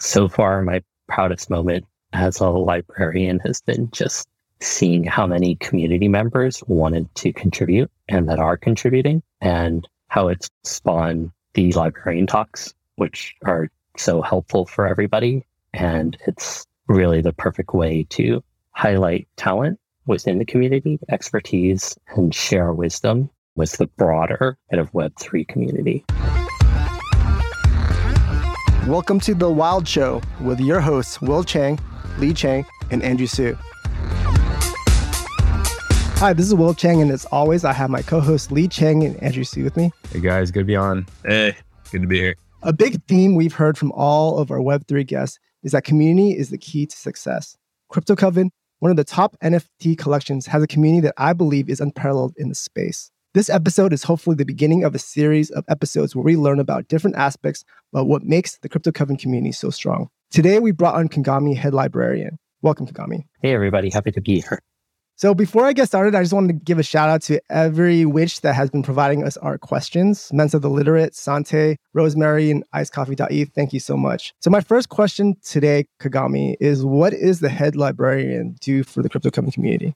so far, my proudest moment as a librarian has been just seeing how many community members wanted to contribute and that are contributing and how it's spawned the librarian talks, which are so helpful for everybody. And it's really the perfect way to highlight talent within the community, expertise, and share wisdom with the broader kind of Web3 community. Welcome to The Wild Show with your hosts, Will Chang, Lee Chang, and Andrew Su. Hi, this is Will Chang, and as always, I have my co hosts Lee Chang and Andrew Su with me. Hey guys, good to be on. Hey, good to be here. A big theme we've heard from all of our Web3 guests is that community is the key to success. Crypto Coven, one of the top NFT collections, has a community that I believe is unparalleled in the space. This episode is hopefully the beginning of a series of episodes where we learn about different aspects of what makes the Crypto Coven community so strong. Today, we brought on Kagami, head librarian. Welcome, Kagami. Hey, everybody. Happy to be here. So, before I get started, I just wanted to give a shout out to every witch that has been providing us our questions Mensa the Literate, Sante, Rosemary, and IceCoffee.eth. Thank you so much. So, my first question today, Kagami, is what is the head librarian do for the Crypto Coven community?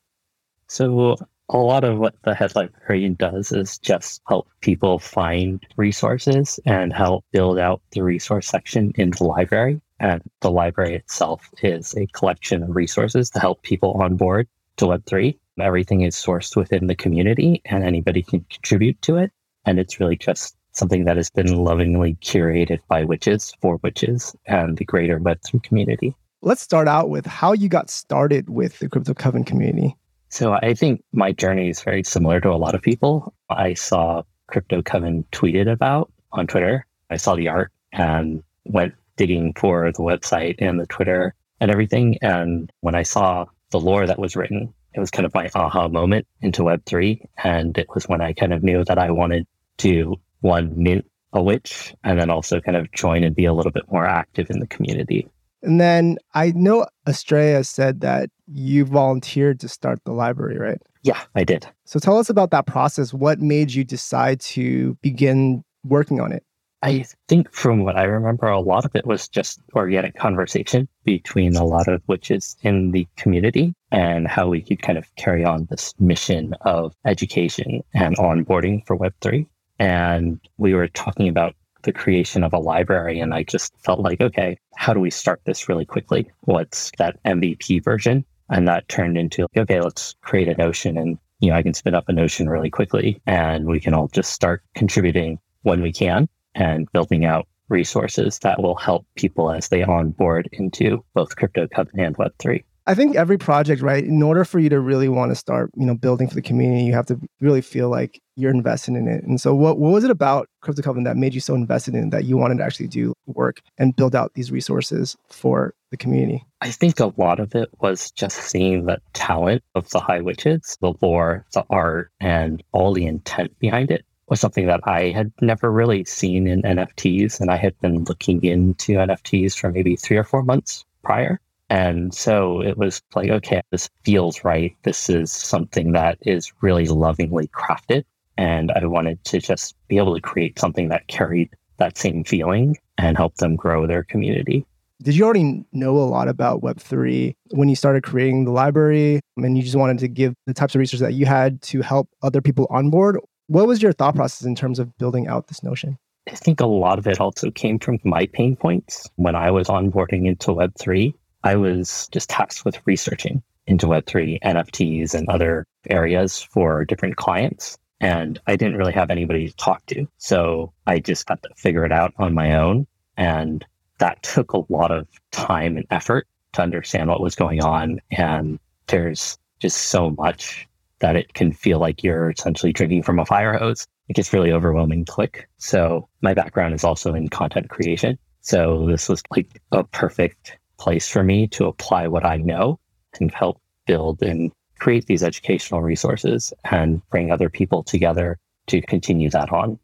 So, a lot of what the head librarian does is just help people find resources and help build out the resource section in the library. And the library itself is a collection of resources to help people onboard to Web3. Everything is sourced within the community and anybody can contribute to it. And it's really just something that has been lovingly curated by witches for witches and the greater Web3 community. Let's start out with how you got started with the Crypto Coven community. So I think my journey is very similar to a lot of people. I saw Crypto Coven tweeted about on Twitter. I saw the art and went digging for the website and the Twitter and everything. And when I saw the lore that was written, it was kind of my aha moment into Web3. And it was when I kind of knew that I wanted to, one, mint a witch and then also kind of join and be a little bit more active in the community. And then I know Estrella said that you volunteered to start the library, right? Yeah, I did. So tell us about that process. What made you decide to begin working on it? I think from what I remember, a lot of it was just organic conversation between a lot of witches in the community and how we could kind of carry on this mission of education and onboarding for Web3. And we were talking about the creation of a library. And I just felt like, okay, how do we start this really quickly? What's that MVP version? And that turned into, okay, let's create a notion and, you know, I can spin up a notion really quickly and we can all just start contributing when we can and building out resources that will help people as they onboard into both crypto and web3 I think every project, right, in order for you to really want to start, you know, building for the community, you have to really feel like you're invested in it. And so what, what was it about Crypto Coven that made you so invested in that you wanted to actually do work and build out these resources for the community? I think a lot of it was just seeing the talent of the High Witches, the lore, the art, and all the intent behind it was something that I had never really seen in NFTs. And I had been looking into NFTs for maybe three or four months prior. And so it was like, okay, this feels right. This is something that is really lovingly crafted. And I wanted to just be able to create something that carried that same feeling and help them grow their community. Did you already know a lot about Web3 when you started creating the library and you just wanted to give the types of research that you had to help other people on board? What was your thought process in terms of building out this notion? I think a lot of it also came from my pain points when I was onboarding into Web3. I was just tasked with researching into Web3 NFTs and other areas for different clients. And I didn't really have anybody to talk to. So I just got to figure it out on my own. And that took a lot of time and effort to understand what was going on. And there's just so much that it can feel like you're essentially drinking from a fire hose. It gets really overwhelming quick. So my background is also in content creation. So this was like a perfect place for me to apply what I know and help build and create these educational resources and bring other people together to continue that on.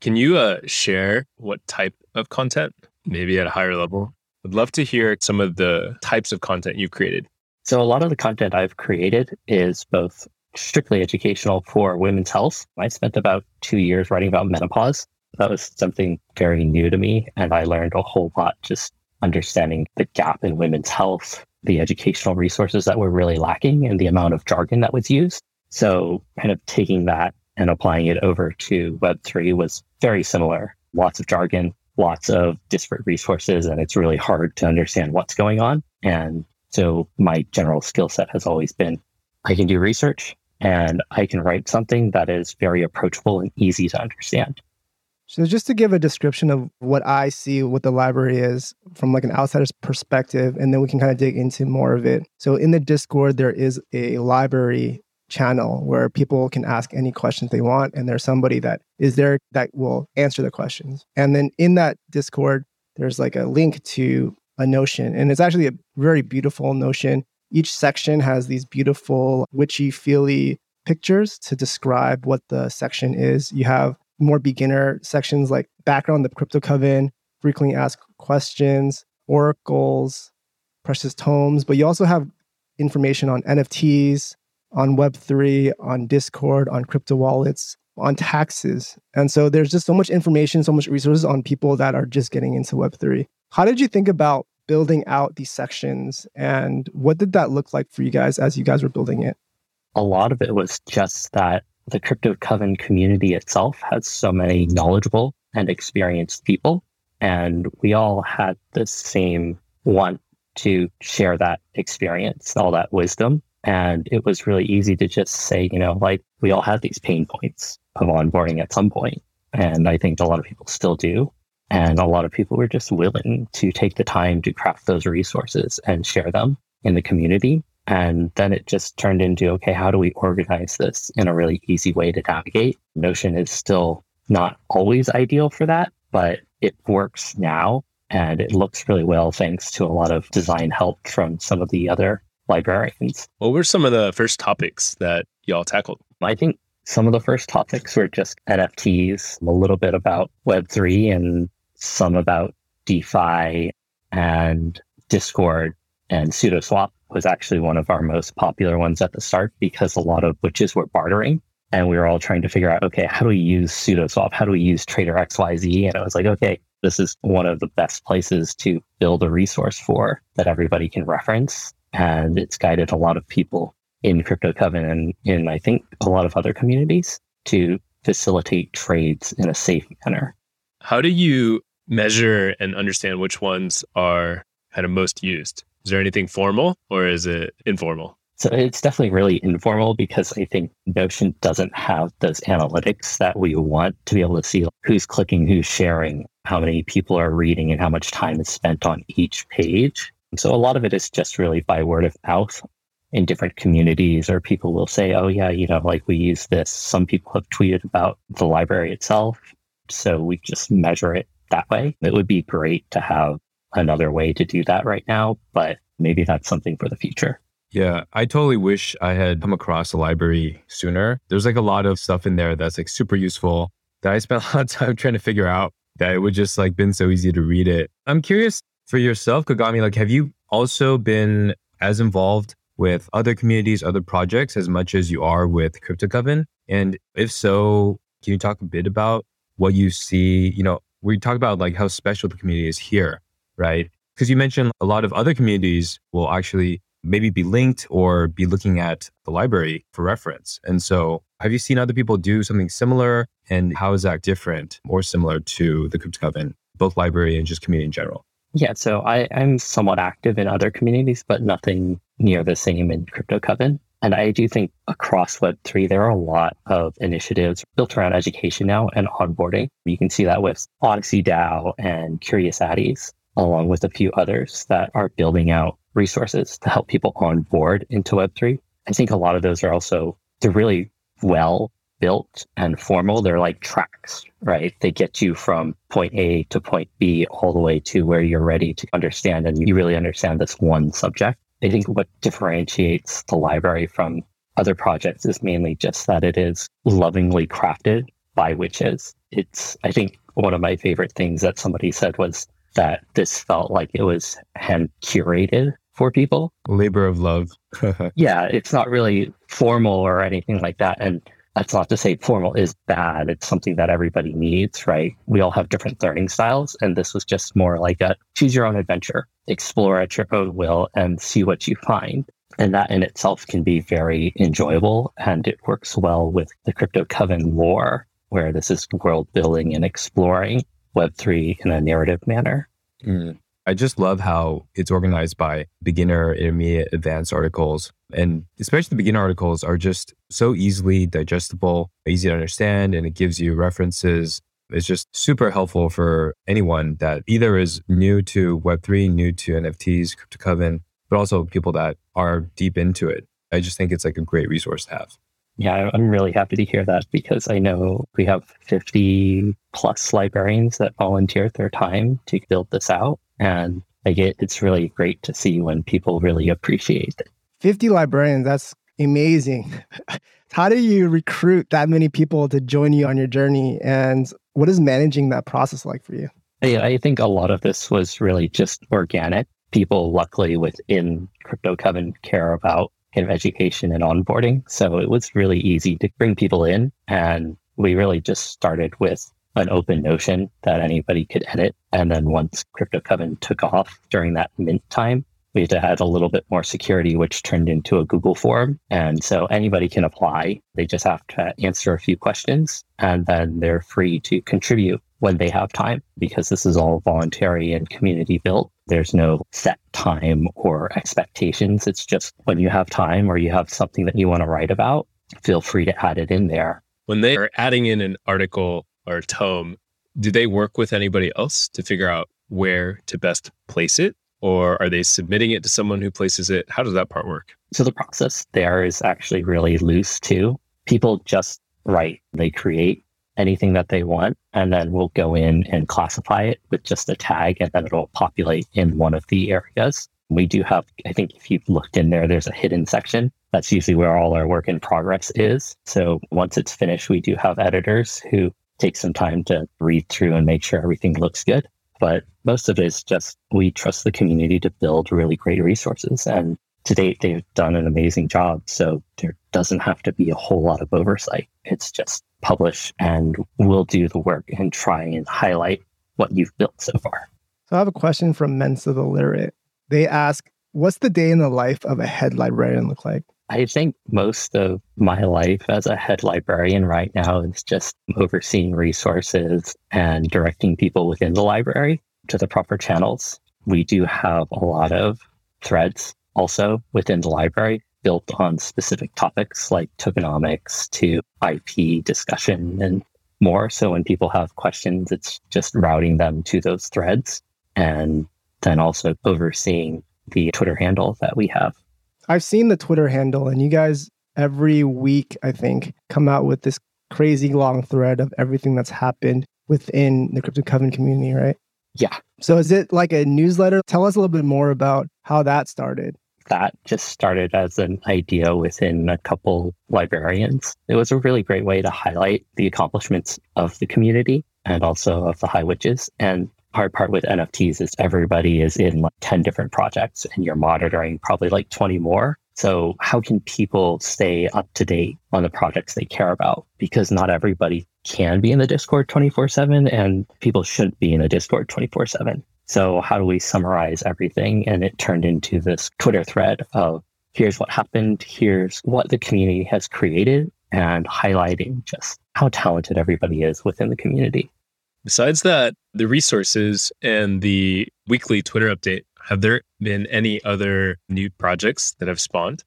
Can you uh, share what type of content, maybe at a higher level? I'd love to hear some of the types of content you've created. So, a lot of the content I've created is both strictly educational for women's health. I spent about two years writing about menopause. That was something very new to me, and I learned a whole lot just understanding the gap in women's health, the educational resources that were really lacking, and the amount of jargon that was used. So, kind of taking that and applying it over to Web3 was very similar. Lots of jargon, lots of disparate resources, and it's really hard to understand what's going on. And so, my general skill set has always been I can do research and I can write something that is very approachable and easy to understand. So just to give a description of what I see what the library is from like an outsider's perspective and then we can kind of dig into more of it. So in the Discord there is a library channel where people can ask any questions they want and there's somebody that is there that will answer the questions. And then in that Discord there's like a link to a notion and it's actually a very beautiful notion. Each section has these beautiful witchy feely pictures to describe what the section is. You have more beginner sections like background the crypto coven, frequently asked questions, oracles, precious tomes, but you also have information on NFTs, on Web3, on Discord, on crypto wallets, on taxes. And so there's just so much information, so much resources on people that are just getting into Web3. How did you think about building out these sections and what did that look like for you guys as you guys were building it? A lot of it was just that the Crypto Coven community itself has so many knowledgeable and experienced people. And we all had the same want to share that experience, all that wisdom. And it was really easy to just say, you know, like we all had these pain points of onboarding at some. And I think a lot of people still do. And a lot of people were just willing to take the time to craft those resources and share them in the community. And then it just turned into okay, how do we organize this in a really easy way to navigate? Notion is still not always ideal for that, but it works now and it looks really well thanks to a lot of design help from some of the other librarians. What were some of the first topics that y'all tackled? I think some of the first topics were just NFTs, a little bit about Web3 and some about DeFi and Discord and SudoSwap was actually one of our most popular ones at the start because a lot of witches were bartering. And we were all trying to figure out, okay, how do we use SudoSwap? How do we use Trader XYZ? And I was like, okay, this is one of the best places to build a resource for that everybody can reference. And it's guided a lot of people in Crypto Coven and in, I think, a lot of other communities to facilitate trades in a safe manner. How do you measure and understand which ones are kind of most used? Is there anything formal or is it informal? So it's definitely really informal because I think Notion doesn't have those analytics that we want to be able to see who's clicking, who's sharing, how many people are reading, and how much time is spent on each page. So a lot of it is just really by word of mouth in different communities, or people will say, oh, yeah, you know, like we use this. Some people have tweeted about the library itself. So we just measure it that way. It would be great to have another way to do that right now, but maybe that's something for the future. Yeah, I totally wish I had come across a library sooner. There's like a lot of stuff in there that's like super useful that I spent a lot of time trying to figure out that it would just like been so easy to read it. I'm curious for yourself, Kagami, like have you also been as involved with other communities, other projects as much as you are with Crypto Coven? And if so, can you talk a bit about what you see? You know, we talk about like how special the community is here right? Because you mentioned a lot of other communities will actually maybe be linked or be looking at the library for reference. And so, have you seen other people do something similar? And how is that different or similar to the Crypto Coven, both library and just community in general? Yeah, so I, I'm somewhat active in other communities, but nothing near the same in Crypto Coven. And I do think across Web3, there are a lot of initiatives built around education now and onboarding. You can see that with Odyssey DAO and Curious Addys along with a few others that are building out resources to help people on board into Web3. I think a lot of those are also, they're really well built and formal. They're like tracks, right? They get you from point A to point B all the way to where you're ready to understand and you really understand this one subject. I think what differentiates the library from other projects is mainly just that it is lovingly crafted by witches. It's, I think, one of my favorite things that somebody said was that this felt like it was hand curated for people. Labor of love. yeah, it's not really formal or anything like that. And That's not to say formal is bad. It's something that everybody needs, right? We all have different learning styles. And this was just more like a choose your own adventure, explore at your own will and see what you find. And that in itself can be very enjoyable. And it works well with the Crypto Coven lore, where this is world building and exploring Web3 in a narrative manner. Mm. I just love how it's organized by beginner, intermediate, advanced articles. And especially the beginner articles are just so easily digestible, easy to understand, and it gives you references. It's just super helpful for anyone that either is new to Web3, new to NFTs, Crypto Coven, but also people that are deep into it. I just think it's like a great resource to have. Yeah, I'm really happy to hear that because I know we have 50 plus librarians that volunteered their time to build this out. And I get it's really great to see when people really appreciate it. 50 librarians, that's amazing. How do you recruit that many people to join you on your journey? And what is managing that process like for you? Yeah, I think a lot of this was really just organic. People, luckily, within Crypto Coven care about of education and onboarding. So it was really easy to bring people in. And we really just started with an open notion that anybody could edit. And then once Crypto Coven took off during that mint time, we had to add a little bit more security, which turned into a Google form. And so anybody can apply. They just have to answer a few questions and then they're free to contribute when they have time because this is all voluntary and community built. There's no set time or expectations. It's just when you have time or you have something that you want to write about, feel free to add it in there. When they are adding in an article or a tome, do they work with anybody else to figure out where to best place it? Or are they submitting it to someone who places it? How does that part work? So the process there is actually really loose too. People just write, they create anything that they want, and then we'll go in and classify it with just a tag, and then it'll populate in one of the areas. We do have, I think if you've looked in there, there's a hidden section. That's usually where all our work in progress is. So once it's finished, we do have editors who take some time to read through and make sure everything looks good. But most of it is just we trust the community to build really great resources. And to date, they've done an amazing job. So there doesn't have to be a whole lot of oversight. It's just publish and we'll do the work and try and highlight what you've built so far. So I have a question from Mensa the Literate. They ask, what's the day in the life of a head librarian look like? I think most of my life as a head librarian right now is just overseeing resources and directing people within the library to the proper channels. We do have a lot of threads also within the library built on specific topics like tokenomics to IP discussion and more. So when people have questions, it's just routing them to those threads and then also overseeing the Twitter handle that we have. I've seen the Twitter handle, and you guys every week, I think, come out with this crazy long thread of everything that's happened within the Crypto Coven community, right? Yeah. So is it like a newsletter? Tell us a little bit more about how that started. That just started as an idea within a couple librarians. It was a really great way to highlight the accomplishments of the community and also of the High Witches. And hard part with NFTs is everybody is in like 10 different projects and you're monitoring probably like 20 more. So how can people stay up to date on the projects they care about? Because not everybody can be in the Discord 24 seven and people shouldn't be in the Discord 24 seven. So how do we summarize everything? And it turned into this Twitter thread of here's what happened. Here's what the community has created and highlighting just how talented everybody is within the community. Besides that, the resources and the weekly Twitter update, have there been any other new projects that have spawned?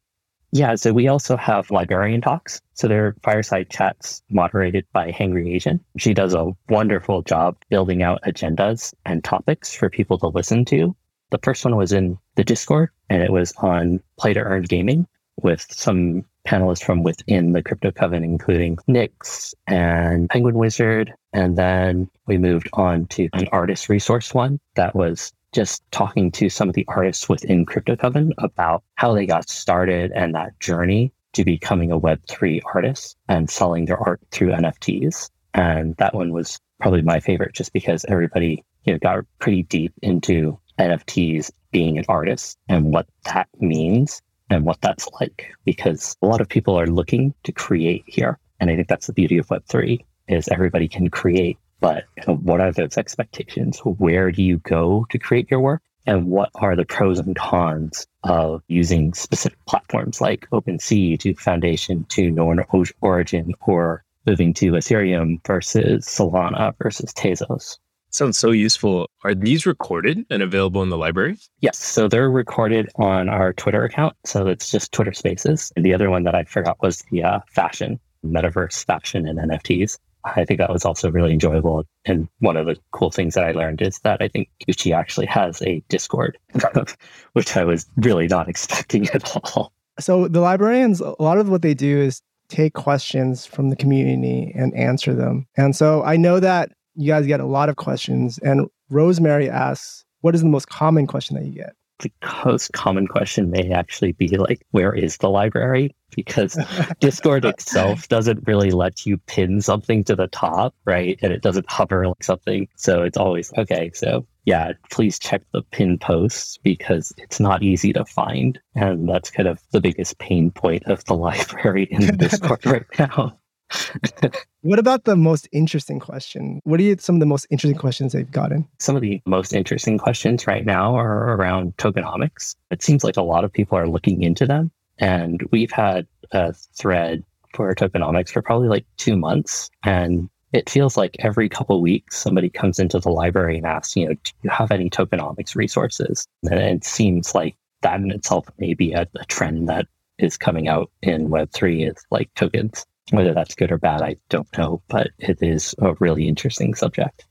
Yeah, so we also have librarian talks. So they're fireside chats moderated by Hangry Asian. She does a wonderful job building out agendas and topics for people to listen to. The first one was in the Discord and it was on play to earn gaming with some panelists from within the Crypto Coven, including Nix and Penguin Wizard. And then we moved on to an artist resource one that was just talking to some of the artists within CryptoCoven about how they got started and that journey to becoming a Web3 artist and selling their art through NFTs. And that one was probably my favorite just because everybody you know, got pretty deep into NFTs being an artist and what that means and what that's like because a lot of people are looking to create here. And I think that's the beauty of Web3 is everybody can create, but what are those expectations? Where do you go to create your work? And what are the pros and cons of using specific platforms like OpenSea to Foundation to Northern Origin or moving to Ethereum versus Solana versus Tezos? Sounds so useful. Are these recorded and available in the library? Yes. So they're recorded on our Twitter account. So it's just Twitter Spaces. And the other one that I forgot was the uh, fashion, metaverse fashion and NFTs. I think that was also really enjoyable. And one of the cool things that I learned is that I think Gucci actually has a Discord, which I was really not expecting at all. So the librarians, a lot of what they do is take questions from the community and answer them. And so I know that you guys get a lot of questions. And Rosemary asks, what is the most common question that you get? The most common question may actually be like, where is the library? Because Discord itself doesn't really let you pin something to the top, right? And it doesn't hover like something. So it's always, okay, so yeah, please check the pin posts because it's not easy to find. And that's kind of the biggest pain point of the library in Discord right now what about the most interesting question? What are some of the most interesting questions they've gotten? Some of the most interesting questions right now are around tokenomics. It seems like a lot of people are looking into them. And we've had a thread for tokenomics for probably like two months. And it feels like every couple weeks somebody comes into the library and asks, you know, do you have any tokenomics resources? And it seems like that in itself may be a, a trend that is coming out in Web3 is like tokens. Whether that's good or bad, I don't know, but it is a really interesting subject.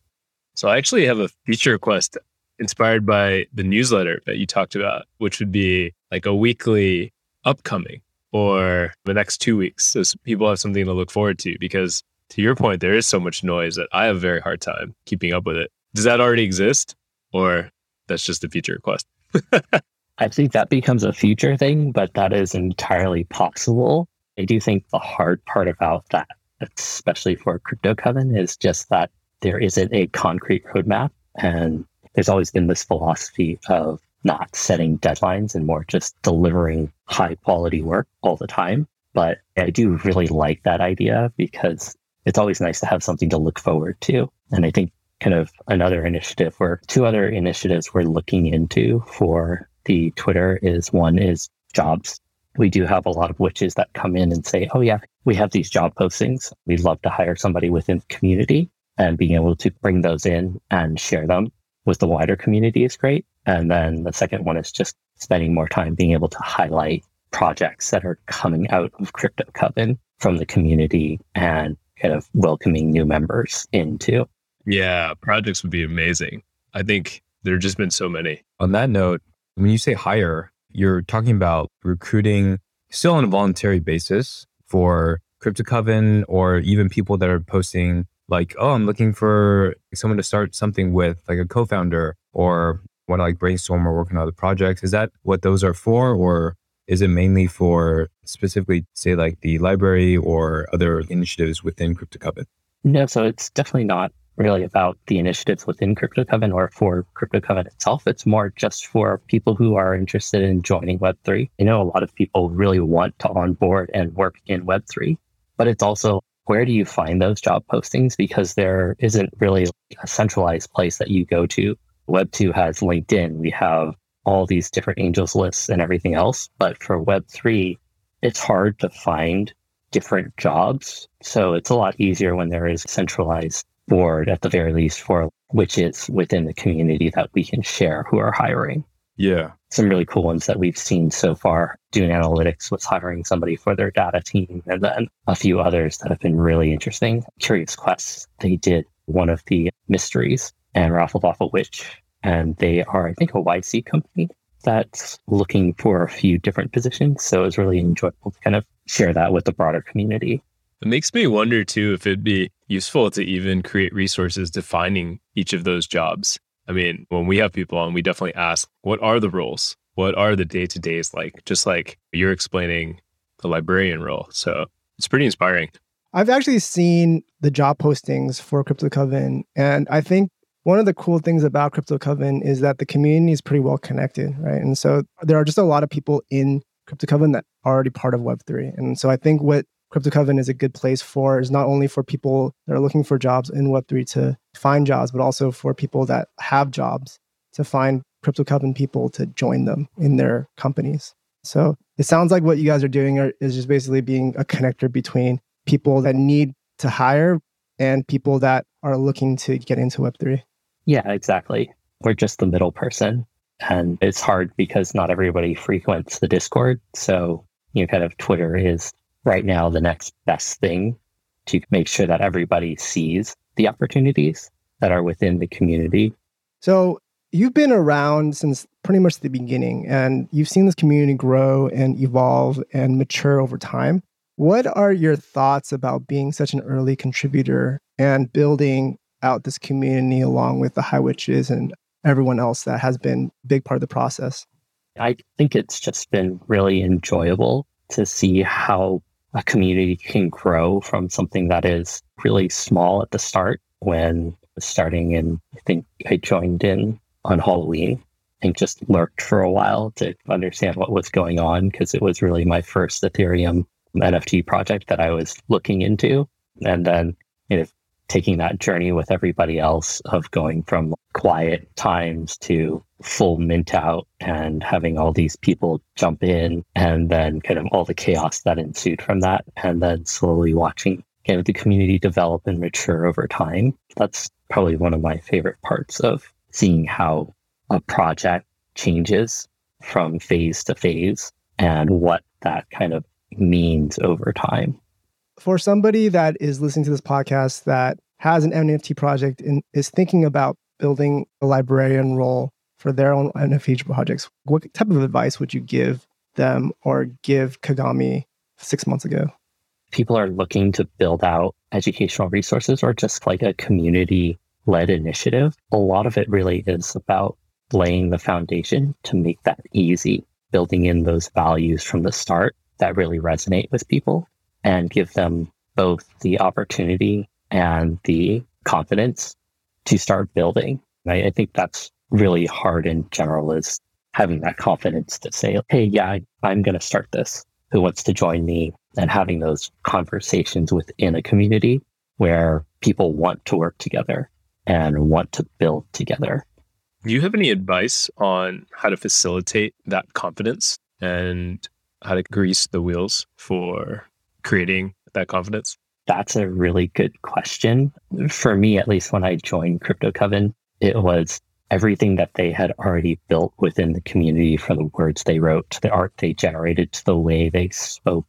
So I actually have a feature request inspired by the newsletter that you talked about, which would be like a weekly upcoming or the next two weeks. So people have something to look forward to because to your point, there is so much noise that I have a very hard time keeping up with it. Does that already exist or that's just a feature request? I think that becomes a future thing, but that is entirely possible. I do think the hard part about that, especially for Crypto Coven, is just that there isn't a concrete roadmap. And there's always been this philosophy of not setting deadlines and more just delivering high quality work all the time. But I do really like that idea because it's always nice to have something to look forward to. And I think kind of another initiative or two other initiatives we're looking into for the Twitter is one is jobs we do have a lot of witches that come in and say, oh, yeah, we have these job postings. We'd love to hire somebody within the community and being able to bring those in and share them with the wider community is great. And then the second one is just spending more time being able to highlight projects that are coming out of Crypto Coven from the community and kind of welcoming new members into. Yeah, projects would be amazing. I think there have just been so many. On that note, when you say hire, you're talking about recruiting still on a voluntary basis for Crypto Coven or even people that are posting like, oh, I'm looking for someone to start something with, like a co-founder, or want to like brainstorm or work on other projects. Is that what those are for, or is it mainly for specifically, say, like the library or other initiatives within Crypto Coven? No, so it's definitely not really about the initiatives within CryptoCoven or for CryptoCoven itself. It's more just for people who are interested in joining Web3. I know a lot of people really want to onboard and work in Web3, but it's also where do you find those job postings? Because there isn't really a centralized place that you go to. Web2 has LinkedIn. We have all these different angels lists and everything else. But for Web3, it's hard to find different jobs. So it's a lot easier when there is centralized board at the very least for which is within the community that we can share who are hiring. Yeah. Some really cool ones that we've seen so far. Dune Analytics was hiring somebody for their data team, and then a few others that have been really interesting. Curious Quest, they did one of the mysteries and raffled off a witch. And they are, I think, a YC company that's looking for a few different positions. So it was really enjoyable to kind of share that with the broader community. It makes me wonder too if it'd be useful to even create resources defining each of those jobs. I mean, when we have people on, we definitely ask, what are the roles? What are the day to days like? Just like you're explaining the librarian role. So it's pretty inspiring. I've actually seen the job postings for Crypto Coven, and I think one of the cool things about Crypto Coven is that the community is pretty well connected, right? And so there are just a lot of people in Crypto Coven that are already part of Web3. And so I think what Crypto Coven is a good place for is not only for people that are looking for jobs in Web3 to find jobs, but also for people that have jobs to find Crypto Coven people to join them in their companies. So it sounds like what you guys are doing are, is just basically being a connector between people that need to hire and people that are looking to get into Web3. Yeah, exactly. We're just the middle person. And it's hard because not everybody frequents the Discord. So, you know, kind of Twitter is right now the next best thing to make sure that everybody sees the opportunities that are within the community. So, you've been around since pretty much the beginning and you've seen this community grow and evolve and mature over time. What are your thoughts about being such an early contributor and building out this community along with the high witches and everyone else that has been a big part of the process? I think it's just been really enjoyable to see how a community can grow from something that is really small at the start when starting in, I think I joined in on Halloween and just lurked for a while to understand what was going on because it was really my first Ethereum NFT project that I was looking into. And then you know, taking that journey with everybody else of going from quiet times to full mint out and having all these people jump in and then kind of all the chaos that ensued from that and then slowly watching kind of the community develop and mature over time. That's probably one of my favorite parts of seeing how a project changes from phase to phase and what that kind of means over time. For somebody that is listening to this podcast that has an NFT project and is thinking about building a librarian role for their own NFT projects, what type of advice would you give them or give Kagami six months ago? People are looking to build out educational resources or just like a community led initiative. A lot of it really is about laying the foundation to make that easy, building in those values from the start that really resonate with people and give them both the opportunity and the confidence to start building. I, I think that's really hard in general is having that confidence to say, hey, yeah, I, I'm going to start this. Who wants to join me? And having those conversations within a community where people want to work together and want to build together. Do you have any advice on how to facilitate that confidence and how to grease the wheels for creating that confidence? That's a really good question. For me, at least when I joined Crypto Coven, it was everything that they had already built within the community from the words they wrote the art they generated to the way they spoke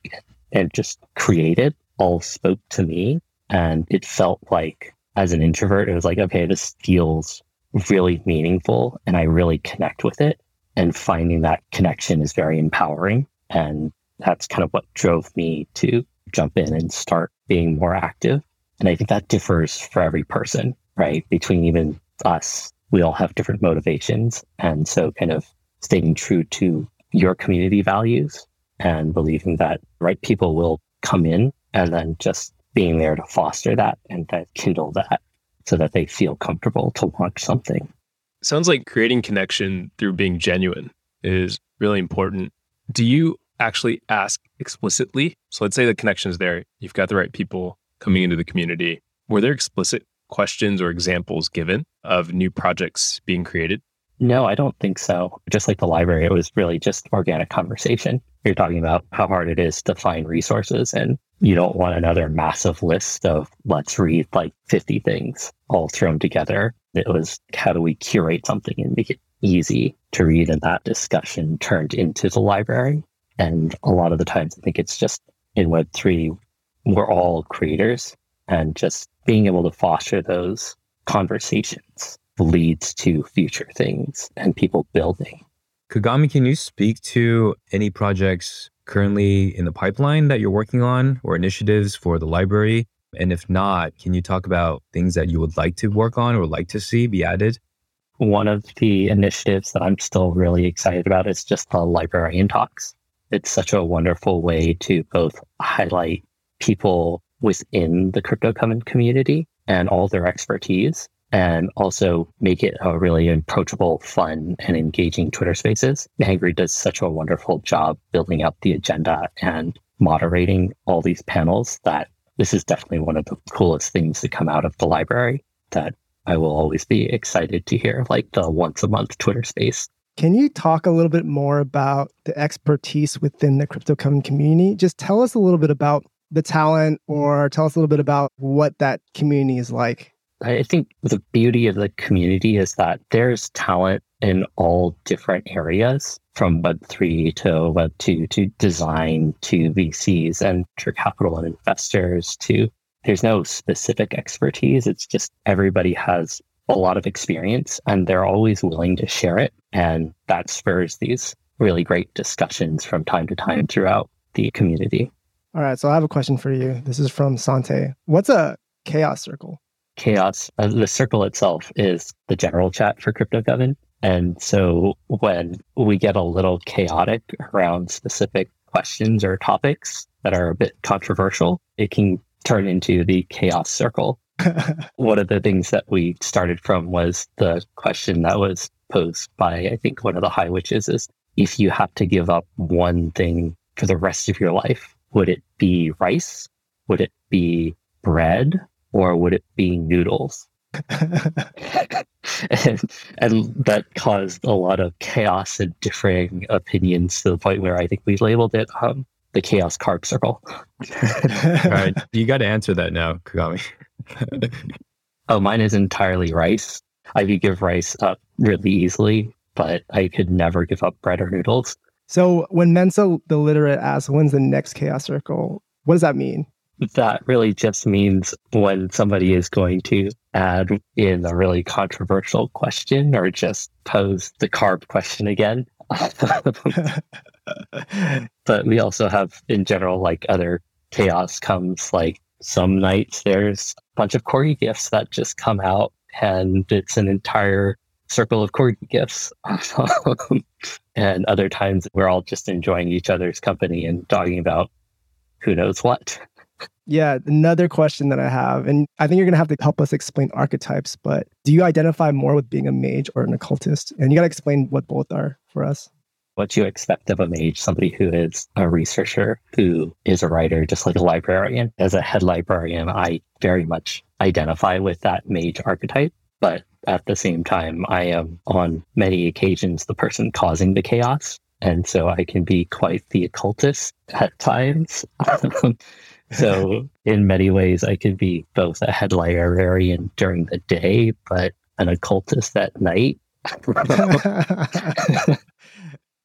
and just created all spoke to me. And it felt like, as an introvert, it was like, okay, this feels really meaningful and I really connect with it. And finding that connection is very empowering. And that's kind of what drove me to jump in and start being more active. And I think that differs for every person, right? Between even us, we all have different motivations. And so kind of staying true to your community values and believing that right people will come in and then just being there to foster that and to kindle that so that they feel comfortable to launch something. Sounds like creating connection through being genuine is really important. Do you actually ask explicitly? So let's say the connection is there, you've got the right people coming into the community. Were there explicit questions or examples given of new projects being created? No, I don't think so. Just like the library, it was really just organic conversation. You're talking about how hard it is to find resources, and you don't want another massive list of let's read like 50 things all thrown together. It was how do we curate something and make it easy to read? And that discussion turned into the library. And a lot of the times, I think it's just in Web3, we're all creators and just being able to foster those conversations leads to future things and people building. Kagami, can you speak to any projects currently in the pipeline that you're working on or initiatives for the library? And if not, can you talk about things that you would like to work on or like to see be added? One of the initiatives that I'm still really excited about is just the librarian talks. It's such a wonderful way to both highlight people within the crypto community and all their expertise and also make it a really approachable, fun, and engaging Twitter spaces. Hangry does such a wonderful job building up the agenda and moderating all these panels that this is definitely one of the coolest things to come out of the library that I will always be excited to hear, like the once a month Twitter space. Can you talk a little bit more about the expertise within the crypto community? Just tell us a little bit about the talent or tell us a little bit about what that community is like. I think the beauty of the community is that there's talent in all different areas from Web3 to Web2 to design to VCs and venture capital and investors to there's no specific expertise. It's just everybody has a lot of experience and they're always willing to share it. And that spurs these really great discussions from time to time throughout the community. All right. So I have a question for you. This is from Sante. What's a chaos circle? Chaos, uh, the circle itself is the general chat for Crypto Coven. And so when we get a little chaotic around specific questions or topics that are a bit controversial, it can turn into the chaos circle. one of the things that we started from was the question that was posed by, I think, one of the high witches is if you have to give up one thing for the rest of your life, would it be rice? Would it be bread? Or would it be noodles? and, and that caused a lot of chaos and differing opinions to the point where I think we labeled it um, the chaos carb circle. All right. You got to answer that now, Kagami. oh, mine is entirely rice. I could give rice up really easily, but I could never give up bread or noodles. So when Mensa the literate asks, when's the next chaos circle? What does that mean? That really just means when somebody is going to add in a really controversial question or just pose the carb question again. but we also have in general like other chaos comes like some nights there's a bunch of corgi gifts that just come out and it's an entire circle of corgi gifts. And other times we're all just enjoying each other's company and talking about who knows what. Yeah, another question that I have, and I think you're going to have to help us explain archetypes, but do you identify more with being a mage or an occultist? And you got to explain what both are for us what do you expect of a mage, somebody who is a researcher, who is a writer, just like a librarian. As a head librarian, I very much identify with that mage archetype. But at the same time, I am on many occasions the person causing the chaos. And so I can be quite the occultist at times. so in many ways, I can be both a head librarian during the day, but an occultist at night.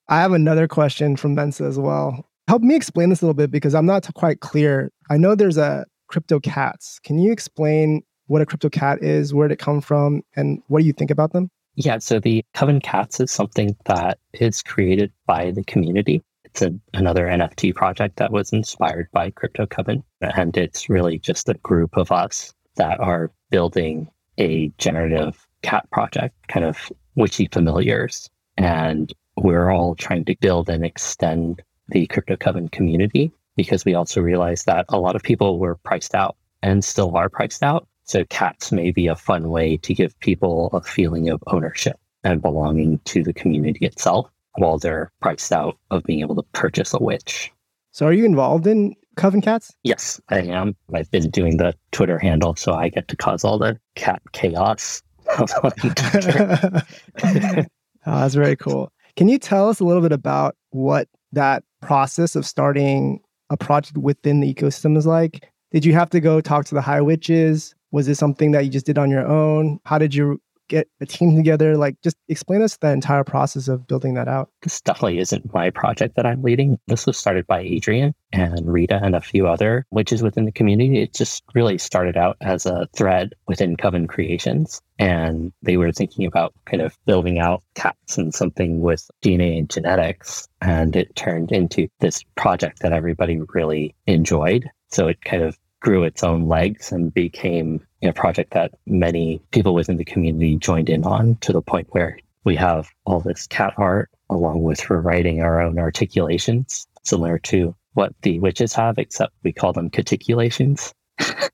I have another question from Mensa as well. Help me explain this a little bit because I'm not quite clear. I know there's a crypto cats. Can you explain what a crypto cat is, where did it come from, and what do you think about them? Yeah, so the Coven Cats is something that is created by the community. It's a, another NFT project that was inspired by Crypto Coven. And it's really just a group of us that are building a generative cat project, kind of witchy familiars. And we're all trying to build and extend the Crypto Coven community because we also realized that a lot of people were priced out and still are priced out. So cats may be a fun way to give people a feeling of ownership and belonging to the community itself while they're priced out of being able to purchase a witch. So are you involved in Coven Cats? Yes, I am. I've been doing the Twitter handle, so I get to cause all the cat chaos. oh, that's very cool. Can you tell us a little bit about what that process of starting a project within the ecosystem is like? Did you have to go talk to the high witches? Was it something that you just did on your own? How did you get a team together? Like, just explain us the entire process of building that out. This definitely isn't my project that I'm leading. This was started by Adrian and Rita and a few other witches within the community. It just really started out as a thread within Coven Creations. And they were thinking about kind of building out cats and something with DNA and genetics. And it turned into this project that everybody really enjoyed. So it kind of grew its own legs and became a project that many people within the community joined in on to the point where we have all this cat art along with writing our own articulations, similar to what the witches have, except we call them caticulations.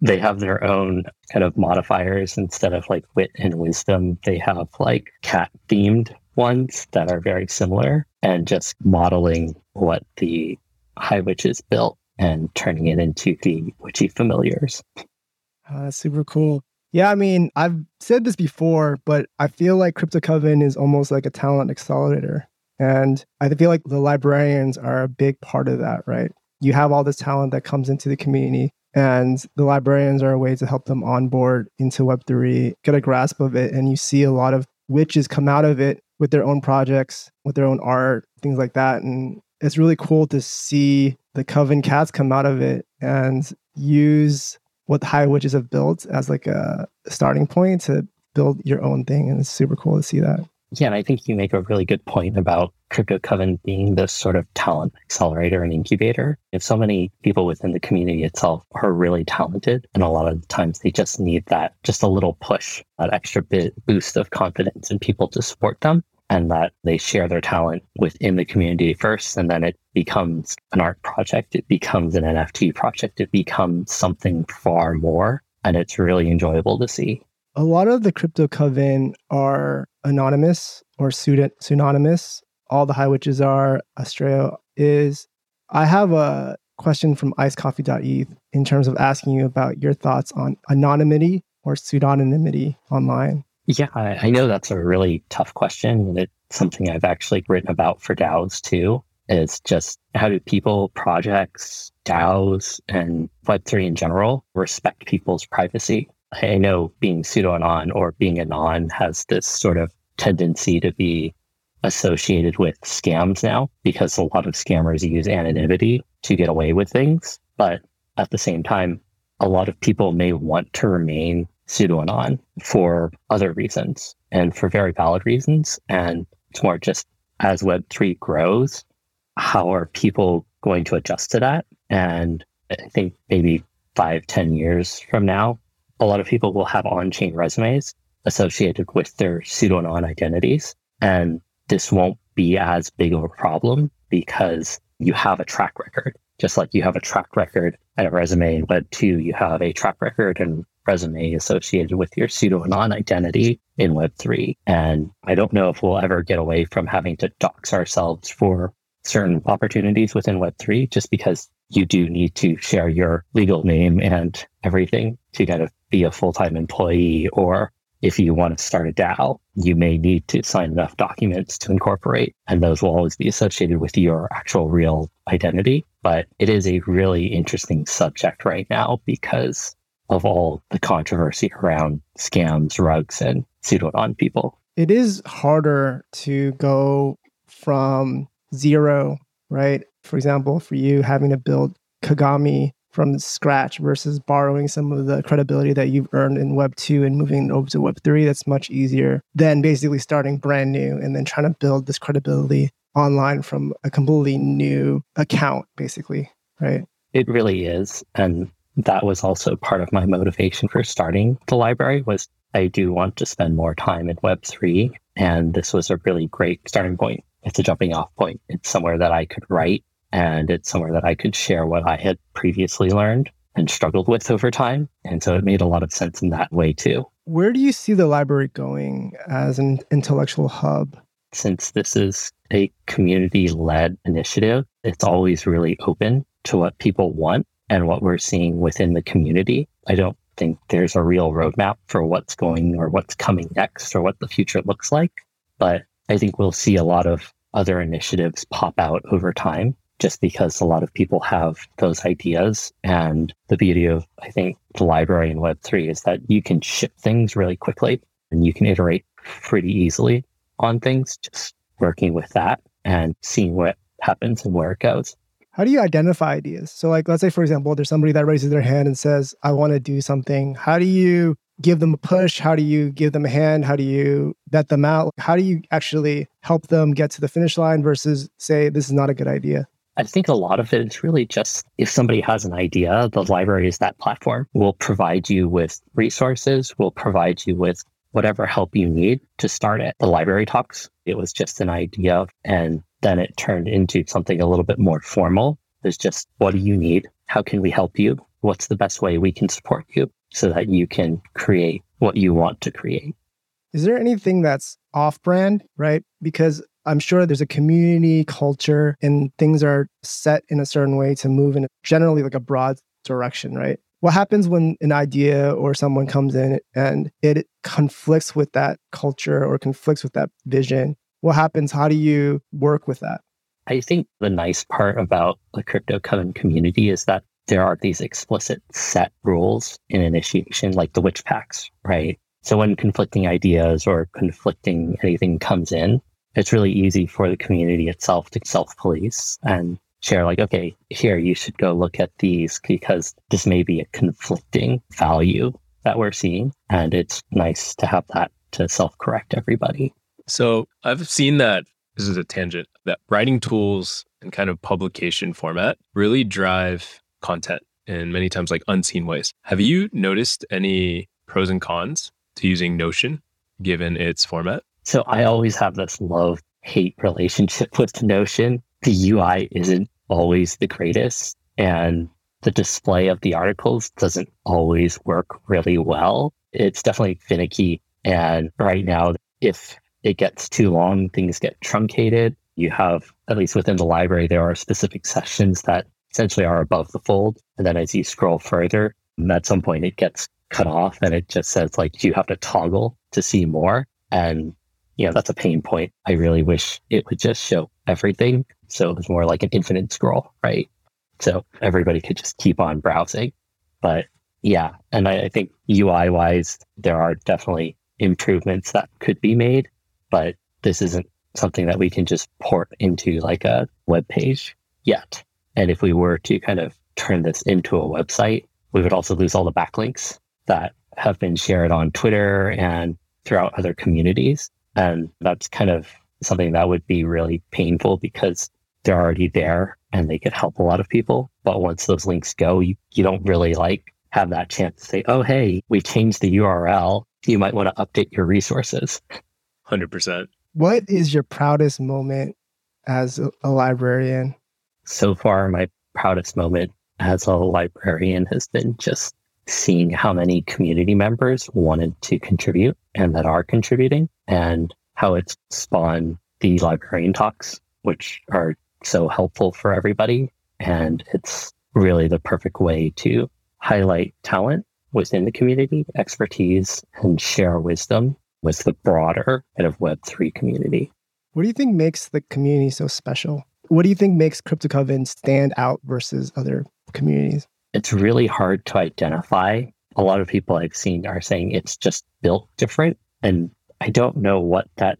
they have their own kind of modifiers instead of like wit and wisdom. They have like cat themed ones that are very similar. and just modeling what the High Witches built and turning it into the witchy familiars. Oh, that's super cool. Yeah, I mean, I've said this before, but I feel like Crypto Coven is almost like a talent accelerator. And I feel like the librarians are a big part of that, right? You have all this talent that comes into the community, and the librarians are a way to help them onboard into Web3, get a grasp of it. And you see a lot of witches come out of it with their own projects, with their own art, things like that. And it's really cool to see the Coven cats come out of it and use what the high witches have built as like a starting point to build your own thing. And it's super cool to see that. Yeah, and I think you make a really good point about Crypto Coven being this sort of talent accelerator and incubator. If so many people within the community itself are really talented, and a lot of the times they just need that just a little push, that extra bit boost of confidence and people to support them, and that they share their talent within the community first, and then it becomes an art project, it becomes an NFT project, it becomes something far more, and it's really enjoyable to see a lot of the crypto coven are anonymous or pseudonymous. All the high witches are. Astrea is. I have a question from icecoffee.eth in terms of asking you about your thoughts on anonymity or pseudonymity online. Yeah, I, know that's a really tough question. And it's something I've actually written about for DAOs too. Is just how do people, projects, DAOs, and Web3 in general respect people's privacy? I know being pseudo anon or being anon has this sort of tendency to be associated with scams now because a lot of scammers use anonymity to get away with things. But at the same time, a lot of people may want to remain pseudo anon for other reasons and for very valid reasons. And it's more just as Web3 grows, how are people going to adjust to that? And I think maybe five, ten years from now, a lot of people will have on-chain resumes associated with their pseudonym identities. And this won't be as big of a problem because you have a track record. Just like you have a track record and a resume in Web 2, you have a track record and resume associated with your pseudonym identity in Web 3. And I don't know if we'll ever get away from having to dox ourselves for certain opportunities within Web 3 just because you do need to share your legal name and everything to kind of be a full time employee. Or if you want to start a DAO, you may need to sign enough documents to incorporate, and those will always be associated with your actual real identity. But it is a really interesting subject right now because of all the controversy around scams, rugs, and pseudonym people. It is harder to go from zero, right? For example, for you having to build Kagami from scratch versus borrowing some of the credibility that you've earned in Web 2 and moving over to Web 3, that's much easier than basically starting brand new and then trying to build this credibility online from a completely new account, basically, right? It really is. And that was also part of my motivation for starting the library was I do want to spend more time in Web3. And this was a really great starting point. It's a jumping off point. It's somewhere that I could write and it's somewhere that I could share what I had previously learned and struggled with over time. And so it made a lot of sense in that way too. Where do you see the library going as an intellectual hub? Since this is a community led initiative, it's always really open to what people want and what we're seeing within the community. I don't think there's a real roadmap for what's going or what's coming next or what the future looks like. But I think we'll see a lot of other initiatives pop out over time just because a lot of people have those ideas. And the beauty of, I think, the library in Web3 is that you can ship things really quickly and you can iterate pretty easily on things, just working with that and seeing what happens and where it goes. How do you identify ideas? So, like, let's say, for example, there's somebody that raises their hand and says, I want to do something. How do you give them a push? How do you give them a hand? How do you vet them out? How do you actually help them get to the finish line versus say, this is not a good idea? I think a lot of it is really just if somebody has an idea, the library is that platform. We'll provide you with resources, we'll provide you with whatever help you need to start it. The library talks, it was just an idea and then it turned into something a little bit more formal. There's just what do you need? How can we help you? What's the best way we can support you so that you can create what you want to create? Is there anything that's off brand, right? Because I'm sure there's a community culture and things are set in a certain way to move in generally like a broad direction, right? What happens when an idea or someone comes in and it conflicts with that culture or conflicts with that vision? What happens? How do you work with that? I think the nice part about the Crypto Coven community is that there are these explicit set rules in initiation, like the witch packs, right? So when conflicting ideas or conflicting anything comes in, it's really easy for the community itself to self police and share like, okay, here, you should go look at these because this may be a conflicting value that we're seeing. And it's nice to have that to self correct everybody. So I've seen that this is a tangent that writing tools and kind of publication format really drive content in many times like unseen ways. Have you noticed any pros and cons to using Notion given its format? So I always have this love hate relationship with Notion. The UI isn't always the greatest and the display of the articles doesn't always work really well. It's definitely finicky. And right now, if it gets too long, things get truncated. You have, at least within the library, there are specific sections that essentially are above the fold. And then as you scroll further, at some point it gets cut off and it just says like you have to toggle to see more. And, you know, that's a pain point. I really wish it would just show everything. So it was more like an infinite scroll, right? So everybody could just keep on browsing. But yeah, and I, I think UI wise, there are definitely improvements that could be made, but this isn't something that we can just port into like a web page yet. And if we were to kind of turn this into a website, we would also lose all the backlinks that have been shared on Twitter and throughout other communities. And that's kind of something that would be really painful because they're already there and they could help a lot of people. But once those links go, you, you don't really like have that chance to say, oh, hey, we changed the URL. You might want to update your resources. 100%. What is your proudest moment as a, a librarian? So far, my proudest moment as a librarian has been just seeing how many community members wanted to contribute and that are contributing and how it's spawned the librarian talks, which are so helpful for everybody. And it's really the perfect way to highlight talent within the community, expertise, and share wisdom with the broader kind of Web3 community. What do you think makes the community so special? What do you think makes Crypto Coven stand out versus other communities? It's really hard to identify. A lot of people I've seen are saying it's just built different. And I don't know what that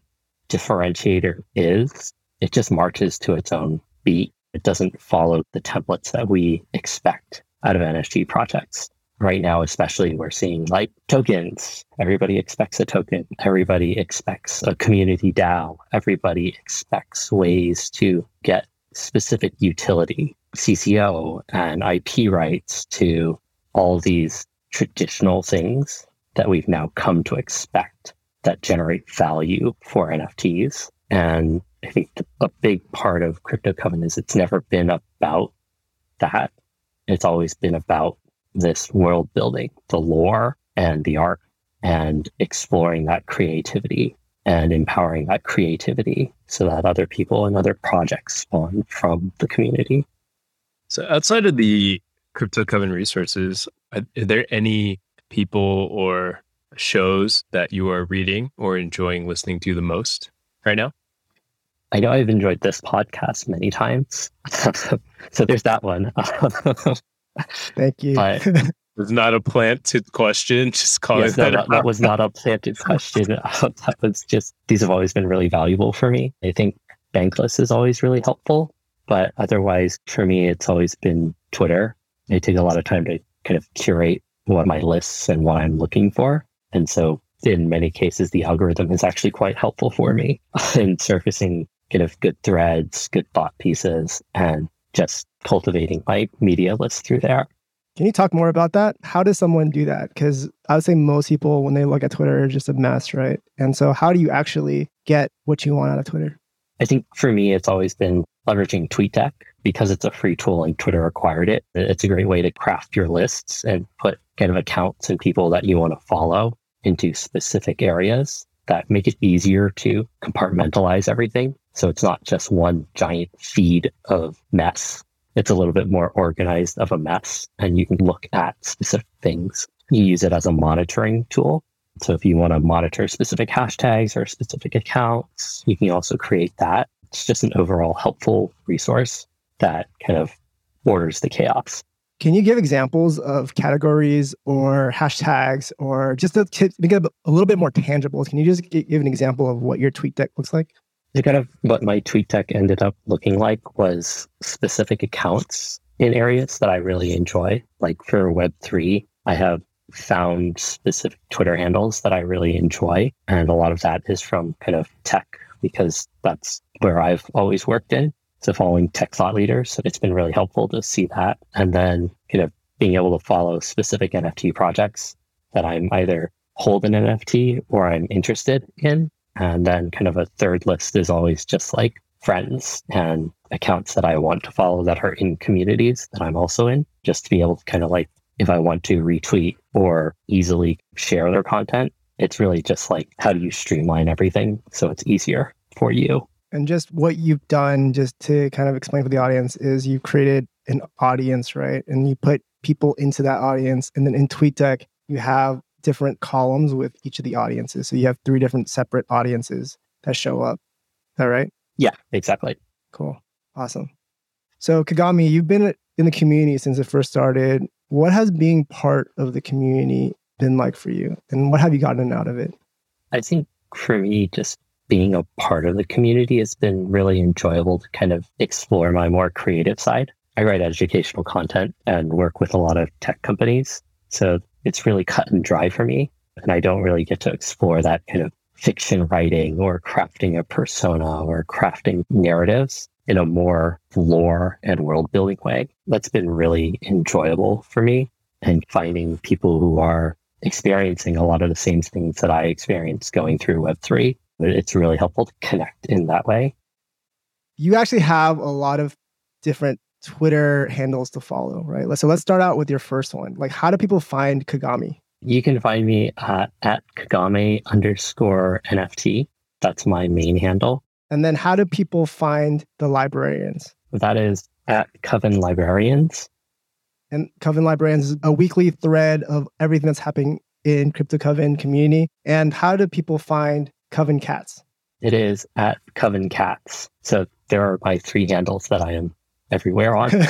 differentiator is. It just marches to its own beat. It doesn't follow the templates that we expect out of NFT projects right now, especially we're seeing like tokens. Everybody expects a token. Everybody expects a community DAO. Everybody expects ways to get specific utility, CC0 and IP rights to all these traditional things that we've now come to expect that generate value for NFTs. And I think a big part of Crypto Coven is it's never been about that. It's always been about this world building, the lore and the art, and exploring that creativity and empowering that creativity so that other people and other projects spawn from the community. So, outside of the Crypto Coven resources, are, are there any people or shows that you are reading or enjoying listening to the most right now? I know I've enjoyed this podcast many times. so there's that one. Thank you. But It's not a planted question. Just call yes, it no, that. that, that was not a planted question. that was just, these have always been really valuable for me. I think Bankless is always really helpful. But otherwise, for me, it's always been Twitter. I take a lot of time to kind of curate what my lists and what I'm looking for. And so in many cases, the algorithm is actually quite helpful for me in surfacing kind of good threads, good thought pieces, and just cultivating my media list through there. Can you talk more about that? How does someone do that? Because I would say most people, when they look at Twitter, are just a mess, right? And so, how do you actually get what you want out of Twitter? I think for me, it's always been leveraging TweetDeck because it's a free tool and Twitter acquired it. It's a great way to craft your lists and put kind of accounts and people that you want to follow into specific areas that make it easier to compartmentalize everything. So it's not just one giant feed of mess. It's a little bit more organized of a mess and you can look at specific things. You use it as a monitoring tool. So if you want to monitor specific hashtags or specific accounts, you can also create that. It's just an overall helpful resource that kind of orders the chaos. Can you give examples of categories or hashtags or just to make it a little bit more tangible? Can you just give an example of what your TweetDeck looks like? The kind of what my TweetDeck ended up looking like was specific accounts in areas that I really enjoy. Like for Web3, I have found specific Twitter handles that I really enjoy. And a lot of that is from kind of tech because that's where I've always worked in. So following tech thought leaders, so it's been really helpful to see that. And then kind of being able to follow specific NFT projects that I'm either hold an NFT or I'm interested in. And then kind of a third list is always just like friends and accounts that I want to follow that are in communities that I'm also in, just to be able to kind of like, if I want to retweet or easily share their content, it's really just like, how do you streamline everything so it's easier for you? And just what you've done, just to kind of explain for the audience, is you've created an audience, right? And you put people into that audience. And then in TweetDeck, you have different columns with each of the audiences. So you have three different separate audiences that show up. Is that right? Yeah, exactly. Cool. Awesome. So Kagami, you've been in the community since it first started. What has being part of the community been like for you? And what have you gotten out of it? I think for me, just being a part of the community has been really enjoyable to kind of explore my more creative side. I write educational content and work with a lot of tech companies. So it's really cut and dry for me. And I don't really get to explore that kind of fiction writing or crafting a persona or crafting narratives in a more lore and world building way. That's been really enjoyable for me and finding people who are experiencing a lot of the same things that I experienced going through Web3 it's really helpful to connect in that way. You actually have a lot of different Twitter handles to follow, right? So let's start out with your first one. Like, how do people find Kagami? You can find me at, at Kagami underscore NFT. That's my main handle. And then how do people find the librarians? That is at Coven Librarians. And Coven Librarians is a weekly thread of everything that's happening in Crypto Coven community. And how do people find Coven Cats? It is at Coven Cats. So there are my three handles that I am everywhere on. I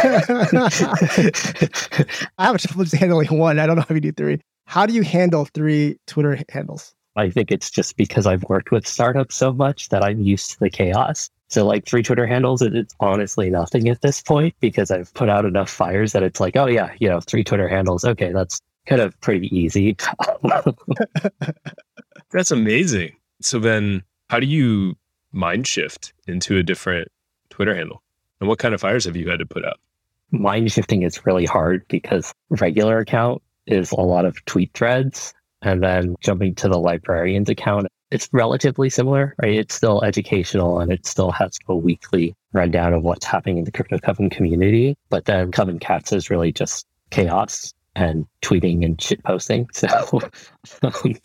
have a trouble just handling one. I don't know how you do three. How do you handle three Twitter handles? I think it's just because I've worked with startups so much that I'm used to the chaos. So like three Twitter handles, it's honestly nothing at this point because I've put out enough fires that it's like, oh yeah, you know, three Twitter handles. Okay, that's kind of pretty easy. that's amazing. So then how do you mind shift into a different Twitter handle? And what kind of fires have you had to put out? Mind shifting is really hard because regular account is a lot of tweet threads. And then jumping to the librarian's account, it's relatively similar, right? It's still educational and it still has a weekly rundown of what's happening in the Crypto Coven community. But then Coven Cats is really just chaos and tweeting and shit posting. So um,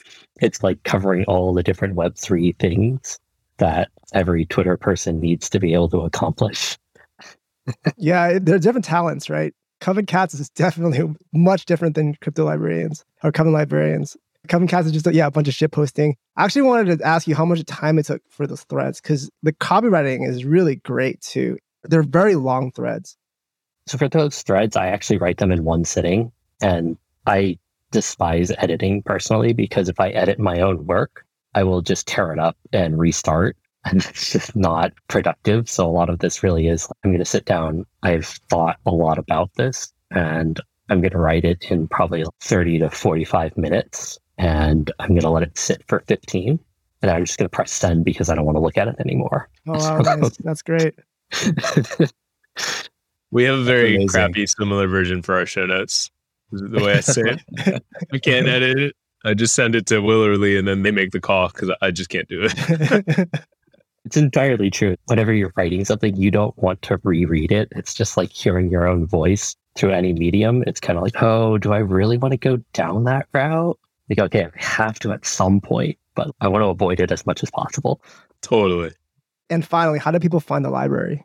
it's like covering all the different Web3 things that every Twitter person needs to be able to accomplish. Yeah, there are different talents, right? Coven Cats is definitely much different than crypto librarians or Coven librarians. Coven Cats is just, yeah, a bunch of shit posting. I actually wanted to ask you how much time it took for those threads because the copywriting is really great too. They're very long threads. So for those threads, I actually write them in one sitting. And I despise editing personally because if I edit my own work, I will just tear it up and restart. And it's just not productive. So a lot of this really is I'm going to sit down. I've thought a lot about this and I'm going to write it in probably 30 to 45 minutes and I'm going to let it sit for 15. And I'm just going to press send because I don't want to look at it anymore. Oh, wow, nice. That's great. we have a very crappy similar version for our show notes the way I say it. I can't edit it. I just send it to Will or Lee and then they make the call because I just can't do it. It's entirely true. Whenever you're writing something, you don't want to reread it. It's just like hearing your own voice through any medium. It's kind of like, oh, do I really want to go down that route? Like, okay, I have to at some point but I want to avoid it as much as possible. Totally. And finally, how do people find the library?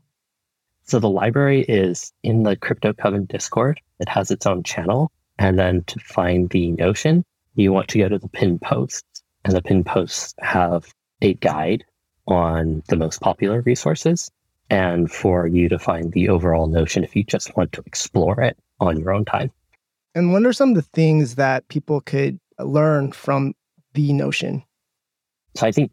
So the library is in the Crypto Coven Discord. It has its own channel. And then to find the Notion, you want to go to the pin posts. And the pin posts have a guide on the most popular resources and for you to find the overall Notion if you just want to explore it on your own time. And what are some of the things that people could learn from the Notion? So I think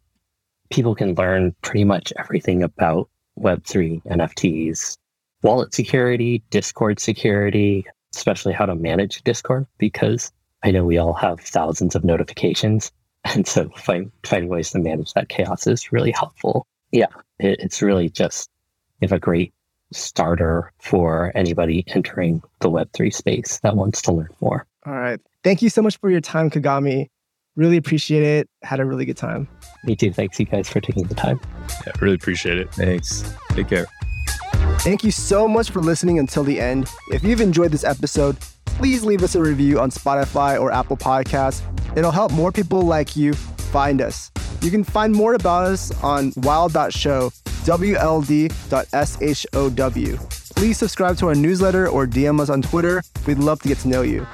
people can learn pretty much everything about Web3 NFTs, wallet security, Discord security, especially how to manage Discord, because I know we all have thousands of notifications. And so find, finding ways to manage that chaos is really helpful. Yeah, it, it's really just if a great starter for anybody entering the Web3 space that wants to learn more. All right. Thank you so much for your time, Kagami. Really appreciate it. Had a really good time. Me too. Thanks, you guys, for taking the time. Yeah, really appreciate it. Thanks. Take care. Thank you so much for listening until the end. If you've enjoyed this episode, please leave us a review on Spotify or Apple Podcasts. It'll help more people like you find us. You can find more about us on wild.show, wld.show. Please subscribe to our newsletter or DM us on Twitter. We'd love to get to know you.